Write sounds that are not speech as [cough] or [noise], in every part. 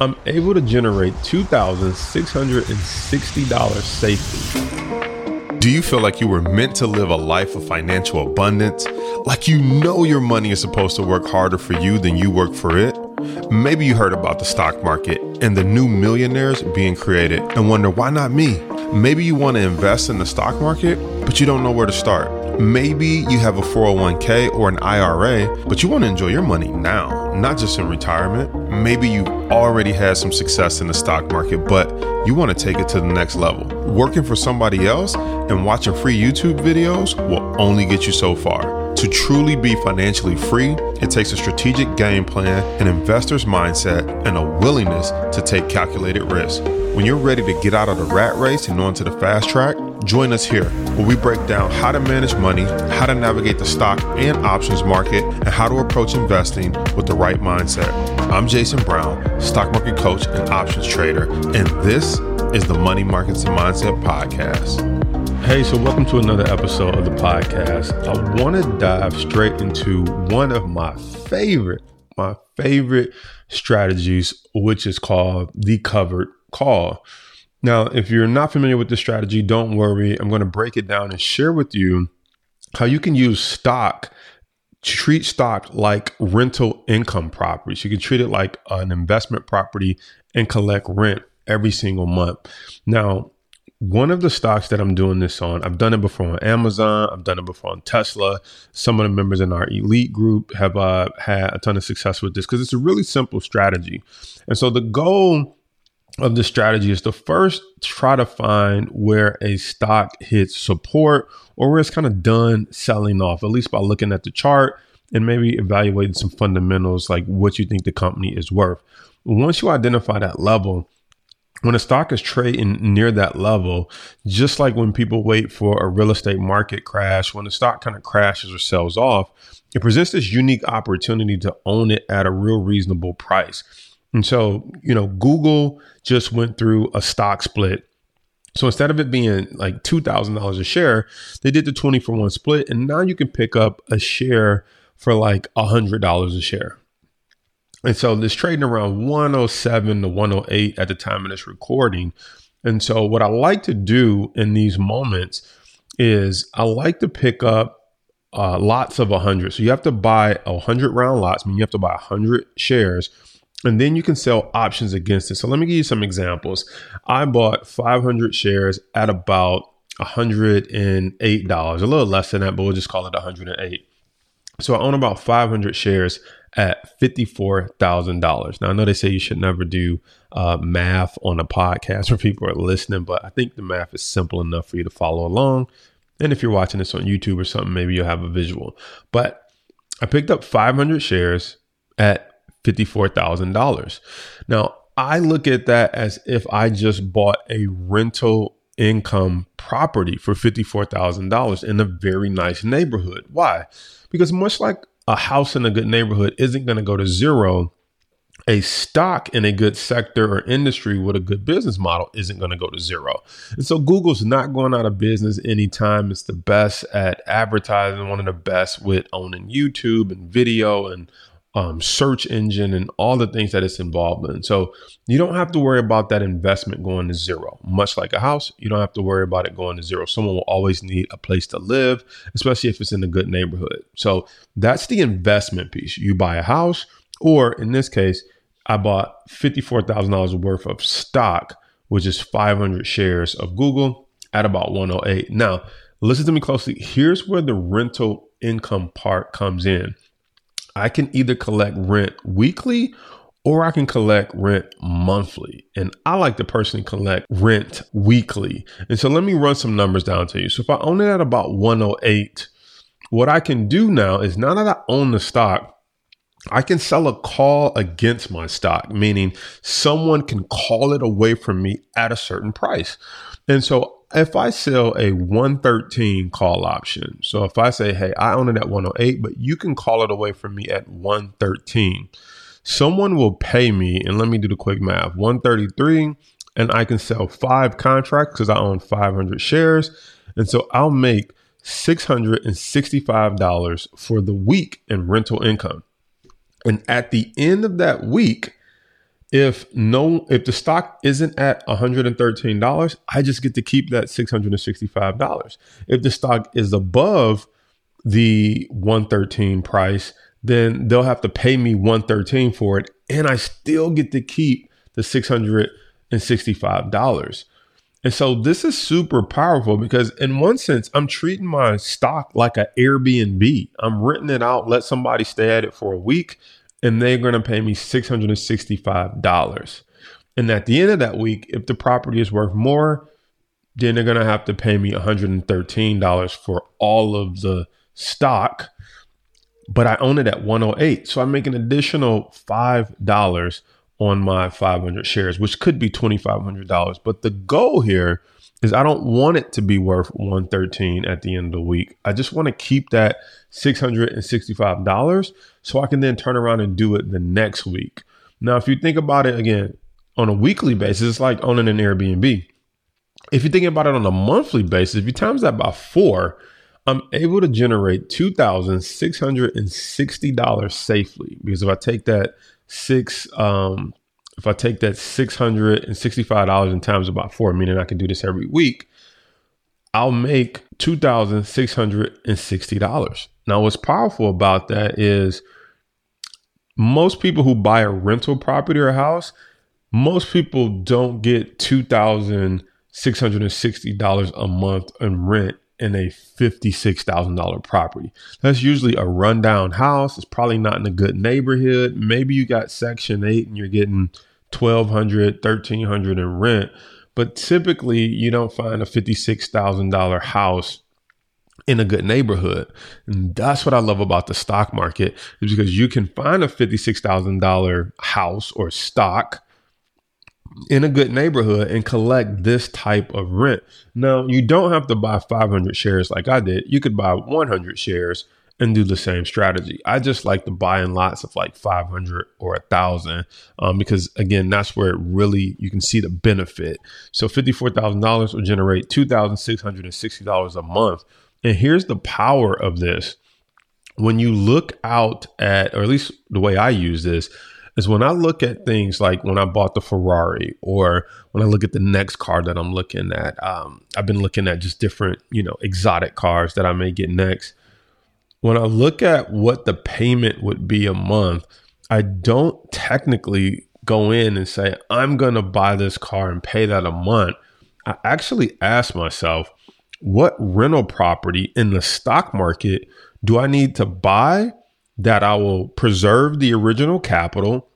I'm able to generate $2,660 safely. Do you feel like you were meant to live a life of financial abundance? Like you know your money is supposed to work harder for you than you work for it? Maybe you heard about the stock market and the new millionaires being created and wonder why not me? Maybe you want to invest in the stock market, but you don't know where to start. Maybe you have a 401k or an IRA, but you want to enjoy your money now, not just in retirement. Maybe you've already had some success in the stock market, but you want to take it to the next level. Working for somebody else and watching free YouTube videos will only get you so far. To truly be financially free, it takes a strategic game plan, an investor's mindset, and a willingness to take calculated risks. When you're ready to get out of the rat race and onto the fast track, join us here where we break down how to manage money, how to navigate the stock and options market, and how to approach investing with the right mindset. I'm Jason Brown, stock market coach and options trader, and this is the Money Markets and Mindset Podcast. Hey, so welcome to another episode of the podcast. I want to dive straight into one of my favorite, my favorite strategies, which is called the covered call. Now, if you're not familiar with this strategy, don't worry. I'm going to break it down and share with you how you can use stock treat stock like rental income properties. You can treat it like an investment property and collect rent every single month. Now, one of the stocks that I'm doing this on, I've done it before on Amazon, I've done it before on Tesla. Some of the members in our elite group have uh, had a ton of success with this because it's a really simple strategy. And so the goal of the strategy is to first try to find where a stock hits support or where it's kind of done selling off, at least by looking at the chart and maybe evaluating some fundamentals like what you think the company is worth. Once you identify that level, when a stock is trading near that level, just like when people wait for a real estate market crash, when the stock kind of crashes or sells off, it presents this unique opportunity to own it at a real reasonable price. And so, you know, Google just went through a stock split. So instead of it being like $2,000 a share, they did the 20 for one split. And now you can pick up a share for like $100 a share. And so this trading around 107 to 108 at the time of this recording. And so what I like to do in these moments is I like to pick up uh, lots of 100. So you have to buy 100 round lots, I mean you have to buy 100 shares and then you can sell options against it. So let me give you some examples. I bought 500 shares at about $108, a little less than that, but we'll just call it 108. So I own about 500 shares at $54,000. Now, I know they say you should never do uh, math on a podcast where people are listening, but I think the math is simple enough for you to follow along. And if you're watching this on YouTube or something, maybe you'll have a visual. But I picked up 500 shares at $54,000. Now, I look at that as if I just bought a rental income property for $54,000 in a very nice neighborhood. Why? Because much like a house in a good neighborhood isn't going to go to zero, a stock in a good sector or industry with a good business model isn't going to go to zero. And so Google's not going out of business anytime. It's the best at advertising, one of the best with owning YouTube and video and um, search engine and all the things that it's involved in. So you don't have to worry about that investment going to zero. Much like a house, you don't have to worry about it going to zero. Someone will always need a place to live, especially if it's in a good neighborhood. So that's the investment piece. You buy a house, or in this case, I bought $54,000 worth of stock, which is 500 shares of Google at about 108. Now, listen to me closely. Here's where the rental income part comes in. I can either collect rent weekly or I can collect rent monthly. And I like to personally collect rent weekly. And so let me run some numbers down to you. So if I own it at about 108, what I can do now is now that I own the stock, I can sell a call against my stock, meaning someone can call it away from me at a certain price. And so if I sell a 113 call option, so if I say, hey, I own it at 108, but you can call it away from me at 113, someone will pay me, and let me do the quick math 133, and I can sell five contracts because I own 500 shares. And so I'll make $665 for the week in rental income. And at the end of that week, if no if the stock isn't at $113 i just get to keep that $665 if the stock is above the 113 price then they'll have to pay me 113 for it and i still get to keep the $665 and so this is super powerful because in one sense i'm treating my stock like an airbnb. I'm renting it out let somebody stay at it for a week and they're going to pay me $665. And at the end of that week, if the property is worth more, then they're going to have to pay me $113 for all of the stock. But I own it at 108. So I make an additional $5 on my 500 shares, which could be $2,500. But the goal here is I don't want it to be worth 113 at the end of the week. I just want to keep that $665 so I can then turn around and do it the next week. Now, if you think about it again on a weekly basis, it's like owning an Airbnb. If you're thinking about it on a monthly basis, if you times that by four, I'm able to generate $2,660 safely because if I take that six, um, if I take that $665 and times about four, meaning I can do this every week, I'll make $2,660. Now, what's powerful about that is most people who buy a rental property or a house, most people don't get $2,660 a month in rent in a $56,000 property. That's usually a rundown house. It's probably not in a good neighborhood. Maybe you got section 8 and you're getting 1200, 1300 in rent, but typically you don't find a $56,000 house in a good neighborhood. And that's what I love about the stock market is because you can find a $56,000 house or stock in a good neighborhood and collect this type of rent. Now, you don't have to buy 500 shares like I did. You could buy 100 shares and do the same strategy. I just like to buy in lots of like 500 or a thousand um, because again, that's where it really you can see the benefit. So $54,000 will generate $2,660 a month and here's the power of this. When you look out at, or at least the way I use this, is when I look at things like when I bought the Ferrari or when I look at the next car that I'm looking at. Um, I've been looking at just different, you know, exotic cars that I may get next. When I look at what the payment would be a month, I don't technically go in and say, I'm going to buy this car and pay that a month. I actually ask myself, what rental property in the stock market do I need to buy that I will preserve the original capital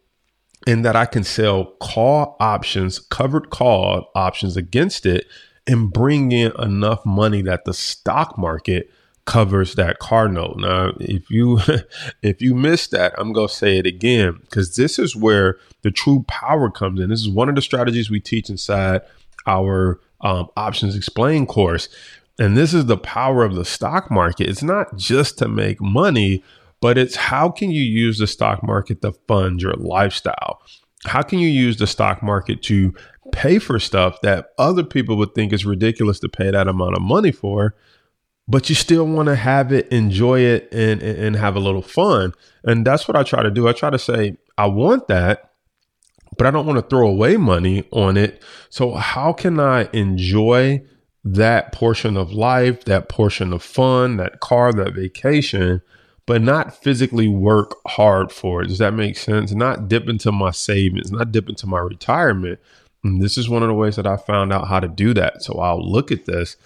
and that I can sell call options, covered call options against it and bring in enough money that the stock market covers that car note. Now, if you [laughs] if you missed that, I'm to say it again because this is where the true power comes in. This is one of the strategies we teach inside our um, options explain course. And this is the power of the stock market. It's not just to make money, but it's how can you use the stock market to fund your lifestyle? How can you use the stock market to pay for stuff that other people would think is ridiculous to pay that amount of money for? But you still want to have it, enjoy it, and, and have a little fun. And that's what I try to do. I try to say, I want that, but I don't want to throw away money on it. So, how can I enjoy that portion of life, that portion of fun, that car, that vacation, but not physically work hard for it? Does that make sense? Not dip into my savings, not dip into my retirement. And this is one of the ways that I found out how to do that. So, I'll look at this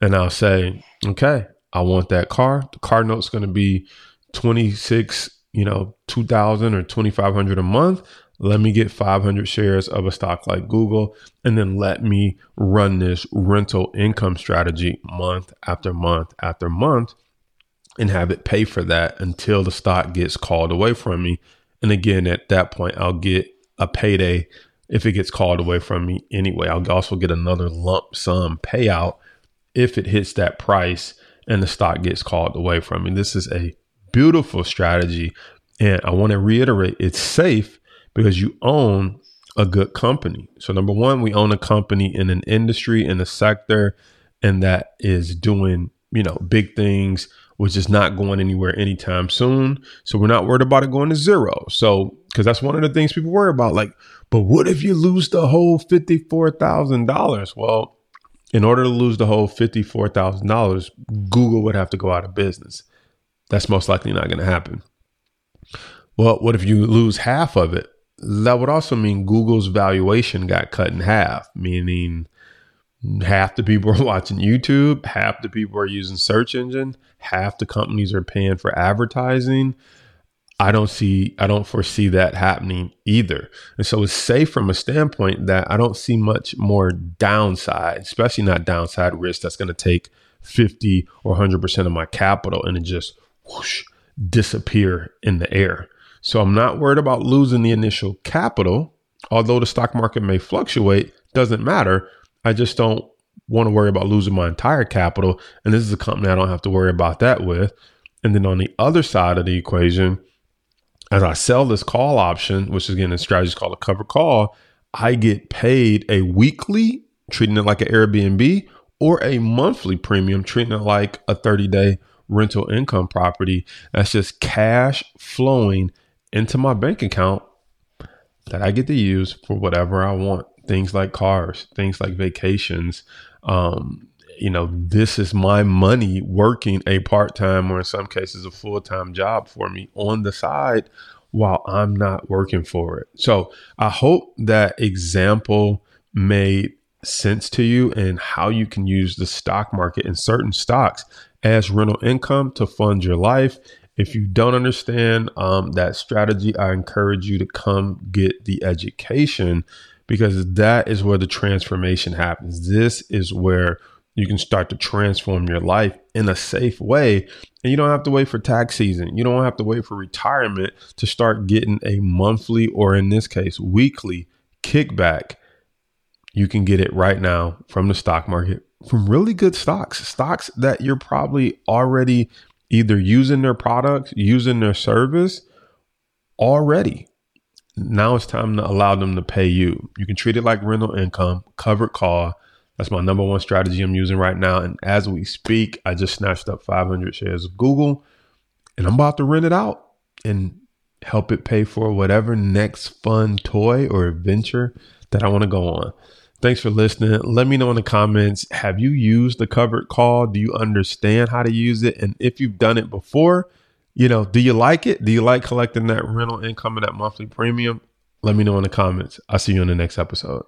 and I'll say, okay, I want that car. The car note's going to be 26, you know, 2000 or 2500 a month let me get 500 shares of a stock like Google, and then let me run this rental income strategy month after month after month and have it pay for that until the stock gets called away from me. And again, at that point, I'll get a payday if it gets called away from me anyway. I'll also get another lump sum payout if it hits that price and the stock gets called away from me. This is a beautiful strategy. And I want to reiterate it's safe because you own a good company. So, number one, we own a company in an industry, in a sector, and that is doing, you know, big things which is not going anywhere anytime soon. So we're not worried about it going to zero. So, because that's one of the things people worry about. Like, but what if you lose the whole $54,000? Well, in order to lose the whole $54,000, Google would have to go out of business. That's most likely not going to happen. Well, what if you lose half of it? That would also mean Google's valuation got cut in half, meaning half the people are [laughs] watching YouTube, half the people are using search engine, half the companies are paying for advertising. I don't see, I don't foresee that happening either. And so it's safe from a standpoint that I don't see much more downside, especially not downside risk that's going to take 50 or 100% of my capital and it just whoosh, disappear in the air. So I'm not worried about losing the initial capital. Although the stock market may fluctuate, doesn't matter. I just don't want to worry about losing my entire capital. And this is a company I don't have to worry about that with. And then on the other side of the equation, as I sell this call option, which is again a strategy called a cover call, I get paid a weekly, treating it like an Airbnb, or a monthly premium, treating it like a 30 day rental income property. That's just cash flowing into my bank account that I get to use for whatever I want. Things like cars, things like vacations. Um, you know, this is my money working a part time or in some cases a full time job for me on the side while I'm not working for it. So I hope that example made sense to you and how you can use the stock market and certain stocks as rental income to fund your life if you don't understand um, that strategy, I encourage you to come get the education because that is where the transformation happens. This is where you can start to transform your life in a safe way. And you don't have to wait for tax season. You don't have to wait for retirement to start getting a monthly or, in this case, weekly kickback. You can get it right now from the stock market from really good stocks, stocks that you're probably already either using their products, using their service already. Now it's time to allow them to pay you. You can treat it like rental income, covered call. That's my number one strategy I'm using right now. And as we speak, I just snatched up 500 shares of Google and I'm about to rent it out and help it pay for whatever next fun toy or adventure that I want to go on. Thanks for listening. Let me know in the comments have you used the covered call? Do you understand how to use it? And if you've done it before, you know, do you like it? Do you like collecting that rental income and that monthly premium? Let me know in the comments. I'll see you in the next episode.